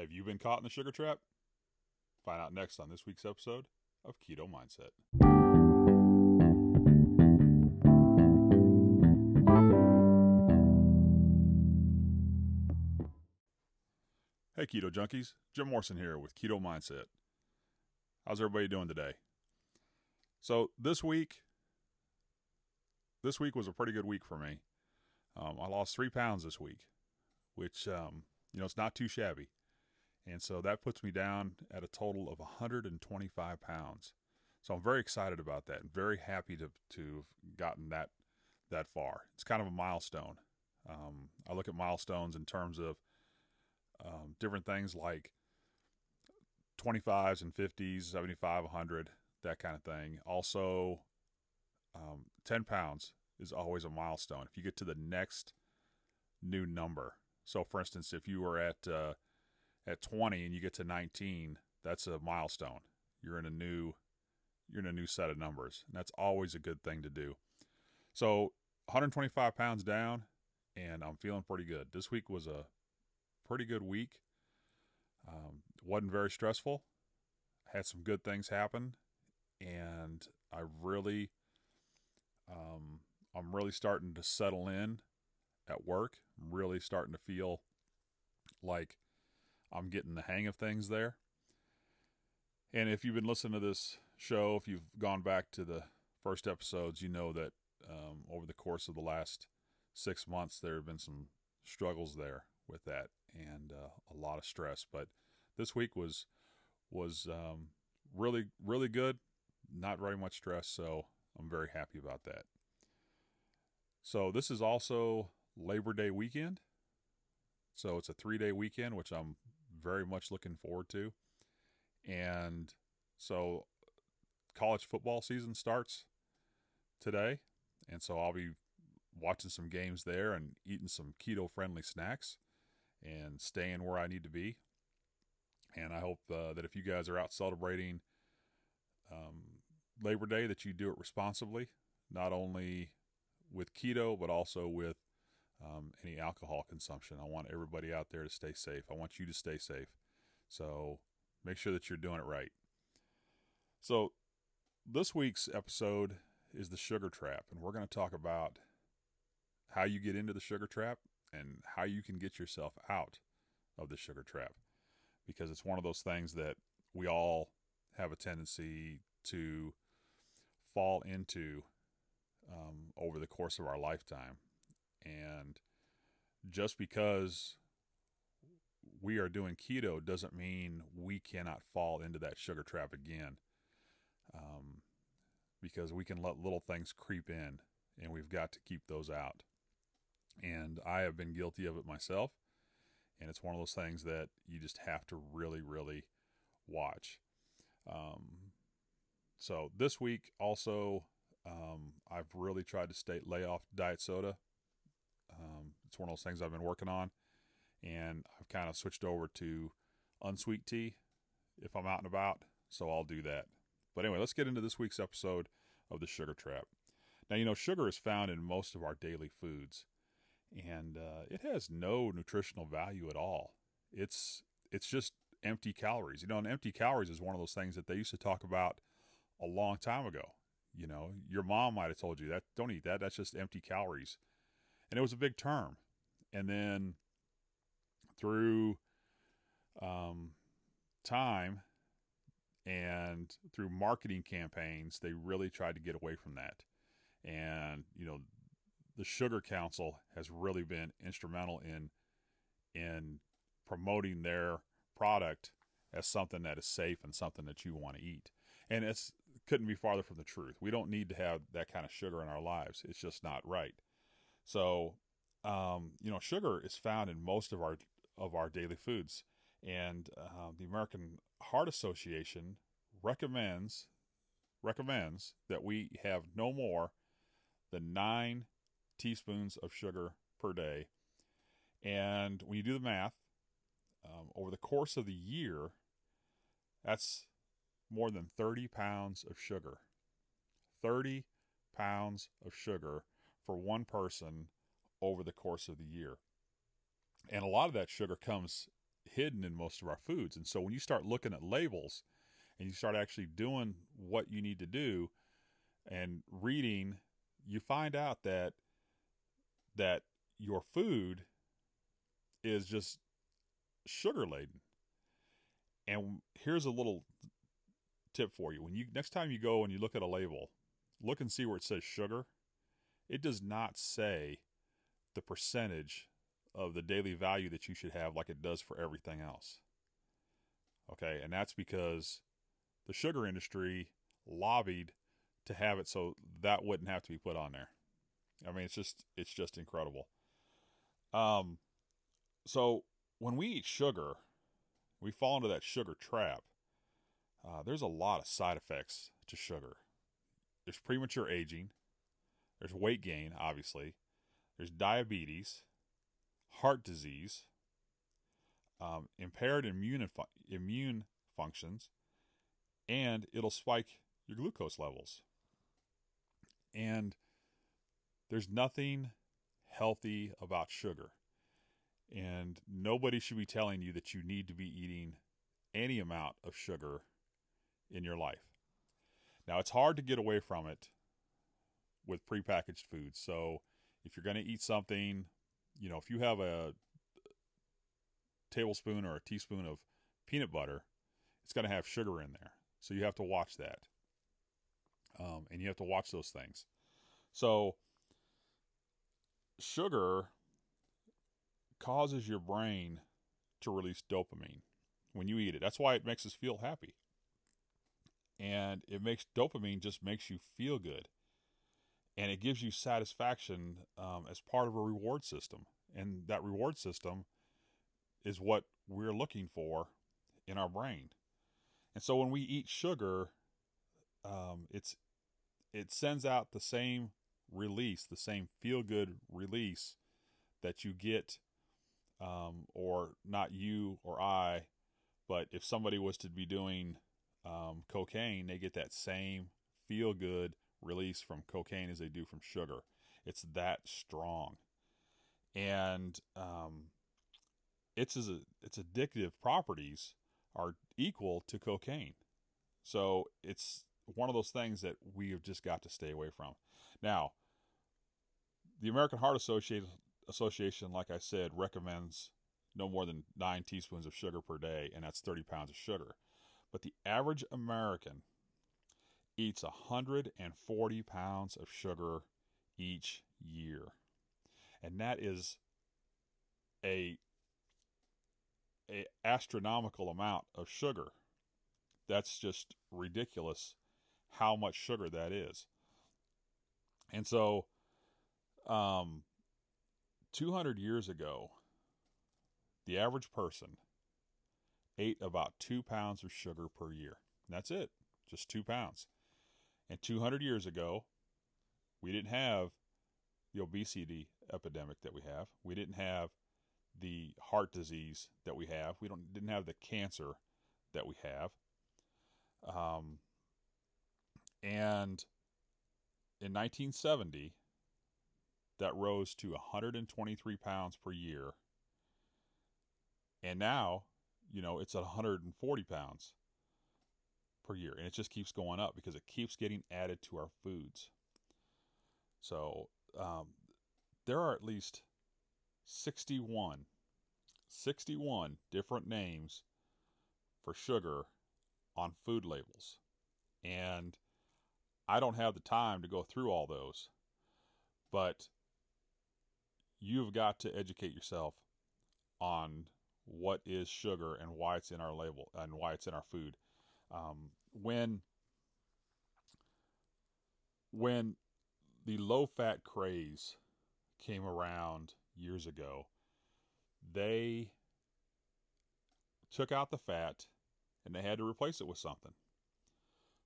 Have you been caught in the sugar trap? Find out next on this week's episode of Keto Mindset. Hey, Keto Junkies. Jim Morrison here with Keto Mindset. How's everybody doing today? So, this week, this week was a pretty good week for me. Um, I lost three pounds this week, which, um, you know, it's not too shabby. And so that puts me down at a total of 125 pounds. So I'm very excited about that and very happy to, to have gotten that, that far. It's kind of a milestone. Um, I look at milestones in terms of um, different things like 25s and 50s, 75, 100, that kind of thing. Also, um, 10 pounds is always a milestone. If you get to the next new number, so for instance, if you were at uh, at 20 and you get to 19, that's a milestone. You're in a new you're in a new set of numbers, and that's always a good thing to do. So 125 pounds down, and I'm feeling pretty good. This week was a pretty good week. Um, wasn't very stressful. Had some good things happen, and I really, um, I'm really starting to settle in at work. I'm really starting to feel like I'm getting the hang of things there. And if you've been listening to this show, if you've gone back to the first episodes, you know that um, over the course of the last six months, there have been some struggles there with that and uh, a lot of stress. But this week was was um, really really good. Not very much stress, so I'm very happy about that. So this is also Labor Day weekend. So it's a three day weekend, which I'm very much looking forward to. And so college football season starts today. And so I'll be watching some games there and eating some keto friendly snacks and staying where I need to be. And I hope uh, that if you guys are out celebrating um, Labor Day, that you do it responsibly, not only with keto, but also with um, any alcohol consumption. I want everybody out there to stay safe. I want you to stay safe. So make sure that you're doing it right. So this week's episode is the sugar trap, and we're going to talk about how you get into the sugar trap and how you can get yourself out of the sugar trap because it's one of those things that we all have a tendency to fall into um, over the course of our lifetime. And just because we are doing keto doesn't mean we cannot fall into that sugar trap again. Um, because we can let little things creep in and we've got to keep those out. And I have been guilty of it myself. And it's one of those things that you just have to really, really watch. Um, so this week also, um, I've really tried to stay lay off diet soda. Um, it's one of those things I've been working on, and I've kind of switched over to unsweet tea if I'm out and about. So I'll do that. But anyway, let's get into this week's episode of the Sugar Trap. Now, you know, sugar is found in most of our daily foods and uh, it has no nutritional value at all. It's it's just empty calories. You know, and empty calories is one of those things that they used to talk about a long time ago. You know, your mom might have told you that don't eat that. That's just empty calories, and it was a big term. And then through um, time and through marketing campaigns, they really tried to get away from that. And you know, the Sugar Council has really been instrumental in in promoting their product as something that is safe and something that you want to eat. And it's couldn't be farther from the truth. We don't need to have that kind of sugar in our lives. It's just not right. So, um, you know, sugar is found in most of our of our daily foods, and uh, the American Heart Association recommends recommends that we have no more than nine teaspoons of sugar per day. And when you do the math, um, over the course of the year, that's more than 30 pounds of sugar. 30 pounds of sugar for one person over the course of the year. And a lot of that sugar comes hidden in most of our foods. And so when you start looking at labels and you start actually doing what you need to do and reading, you find out that that your food is just sugar laden. And here's a little tip for you. When you next time you go and you look at a label, look and see where it says sugar. It does not say the percentage of the daily value that you should have like it does for everything else. Okay, and that's because the sugar industry lobbied to have it so that wouldn't have to be put on there. I mean, it's just it's just incredible. Um, so when we eat sugar, we fall into that sugar trap. Uh, there's a lot of side effects to sugar. There's premature aging. There's weight gain, obviously. There's diabetes, heart disease, um, impaired immune immune functions, and it'll spike your glucose levels. And there's nothing healthy about sugar. And nobody should be telling you that you need to be eating any amount of sugar in your life. Now, it's hard to get away from it with prepackaged foods. So, if you're going to eat something, you know, if you have a tablespoon or a teaspoon of peanut butter, it's going to have sugar in there. So, you have to watch that. Um, and you have to watch those things. So, sugar causes your brain to release dopamine when you eat it. That's why it makes us feel happy. And it makes dopamine just makes you feel good. And it gives you satisfaction um, as part of a reward system. And that reward system is what we're looking for in our brain. And so when we eat sugar, um, it's it sends out the same release, the same feel good release that you get, um, or not you or I, but if somebody was to be doing um, cocaine, they get that same feel good release from cocaine as they do from sugar. It's that strong, and um, its a, its addictive properties are equal to cocaine. So it's one of those things that we have just got to stay away from. Now, the American Heart Association, Association, like I said, recommends no more than nine teaspoons of sugar per day, and that's 30 pounds of sugar. But the average American eats 140 pounds of sugar each year. And that is a, a astronomical amount of sugar. That's just ridiculous how much sugar that is. And so um, 200 years ago, the average person ate about two pounds of sugar per year. And that's it, just two pounds. And 200 years ago, we didn't have the obesity epidemic that we have. We didn't have the heart disease that we have. We don't didn't have the cancer that we have. Um, and in 1970, that rose to 123 pounds per year. And now, you know, it's at 140 pounds per year. And it just keeps going up because it keeps getting added to our foods. So um, there are at least 61, 61 different names for sugar on food labels. And I don't have the time to go through all those. But you've got to educate yourself on what is sugar and why it's in our label and why it's in our food. Um, when when the low fat craze came around years ago, they took out the fat and they had to replace it with something.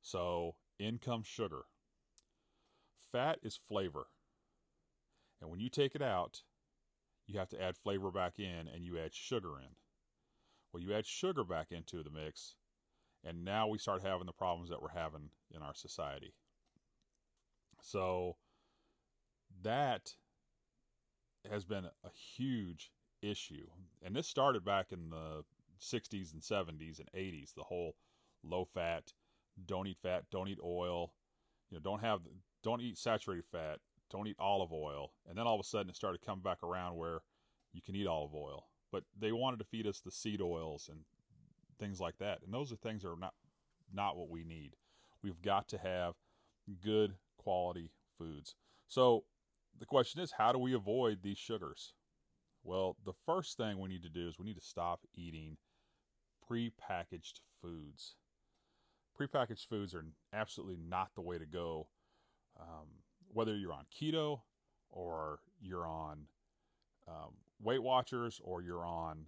So in comes sugar. Fat is flavor. And when you take it out, you have to add flavor back in and you add sugar in. Well, you add sugar back into the mix, and now we start having the problems that we're having in our society. So that has been a huge issue. And this started back in the 60s and 70s and 80s. The whole low fat, don't eat fat, don't eat oil, you know, don't have, don't eat saturated fat, don't eat olive oil. And then all of a sudden it started coming back around where you can eat olive oil. But they wanted to feed us the seed oils and things like that. And those are things that are not not what we need. We've got to have good quality foods. So the question is how do we avoid these sugars? Well, the first thing we need to do is we need to stop eating prepackaged foods. Prepackaged foods are absolutely not the way to go. Um, whether you're on keto or you're on um, Weight Watchers or you're on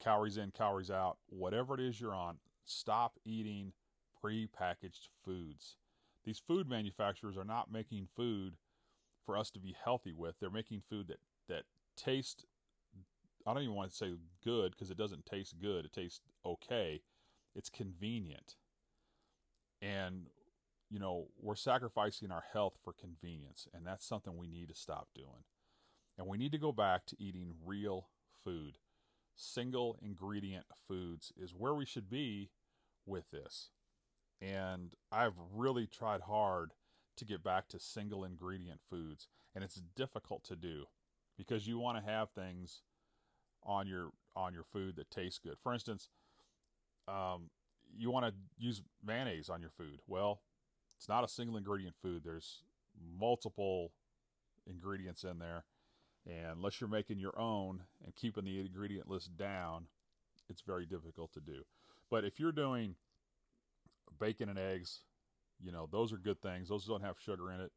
calories in, calories out, whatever it is you're on, stop eating prepackaged foods. These food manufacturers are not making food for us to be healthy with. They're making food that that tastes I don't even want to say good because it doesn't taste good. It tastes okay. It's convenient. And you know, we're sacrificing our health for convenience, and that's something we need to stop doing. And we need to go back to eating real food. Single ingredient foods is where we should be with this. And I've really tried hard to get back to single ingredient foods, and it's difficult to do because you want to have things on your on your food that taste good. For instance, um, you want to use mayonnaise on your food. Well, it's not a single ingredient food. There's multiple ingredients in there, and unless you're making your own and keeping the ingredient list down, it's very difficult to do. But if you're doing bacon and eggs, you know those are good things. Those don't have sugar in it.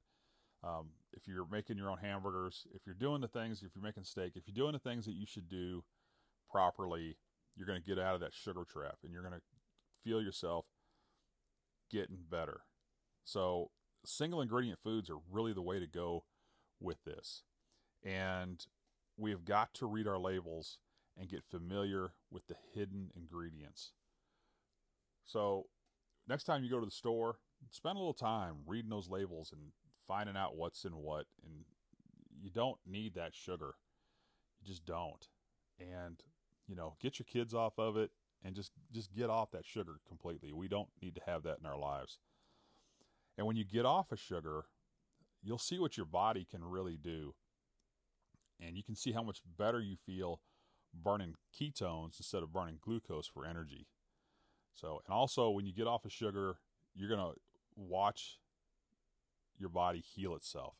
Um, if you're making your own hamburgers, if you're doing the things, if you're making steak, if you're doing the things that you should do properly, you're going to get out of that sugar trap and you're going to feel yourself getting better. So, single ingredient foods are really the way to go with this. And we have got to read our labels and get familiar with the hidden ingredients. So, next time you go to the store, spend a little time reading those labels and finding out what's in what and you don't need that sugar. You just don't. And you know get your kids off of it and just just get off that sugar completely. We don't need to have that in our lives. And when you get off of sugar you'll see what your body can really do and you can see how much better you feel burning ketones instead of burning glucose for energy so and also when you get off of sugar you're going to watch your body heal itself.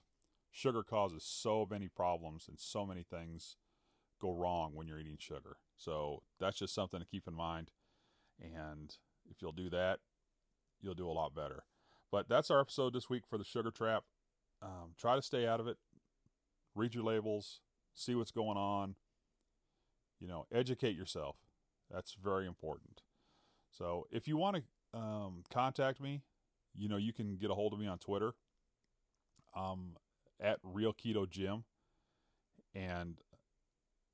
Sugar causes so many problems and so many things go wrong when you're eating sugar. So that's just something to keep in mind. And if you'll do that, you'll do a lot better. But that's our episode this week for the sugar trap. Um, try to stay out of it. Read your labels. See what's going on. You know, educate yourself. That's very important. So if you want to um, contact me, you know, you can get a hold of me on Twitter um, at Real Keto Gym and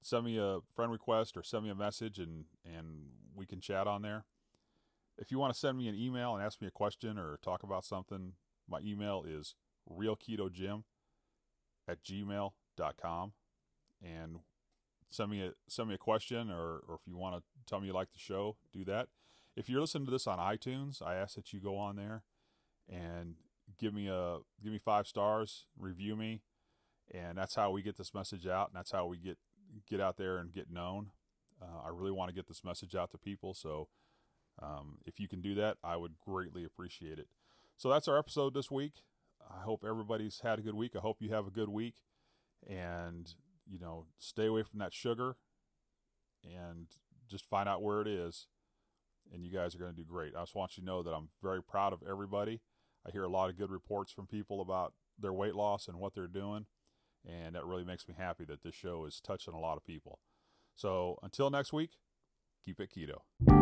send me a friend request or send me a message and, and we can chat on there. If you want to send me an email and ask me a question or talk about something, my email is realketogym at gmail.com and send me a send me a question or, or if you want to tell me you like the show, do that. If you're listening to this on iTunes, I ask that you go on there and give me a give me five stars, review me, and that's how we get this message out, and that's how we get get out there and get known. Uh, I really want to get this message out to people, so um, if you can do that, I would greatly appreciate it. So that's our episode this week. I hope everybody's had a good week. I hope you have a good week, and you know, stay away from that sugar, and just find out where it is, and you guys are going to do great. I just want you to know that I'm very proud of everybody I hear a lot of good reports from people about their weight loss and what they're doing. And that really makes me happy that this show is touching a lot of people. So until next week, keep it keto.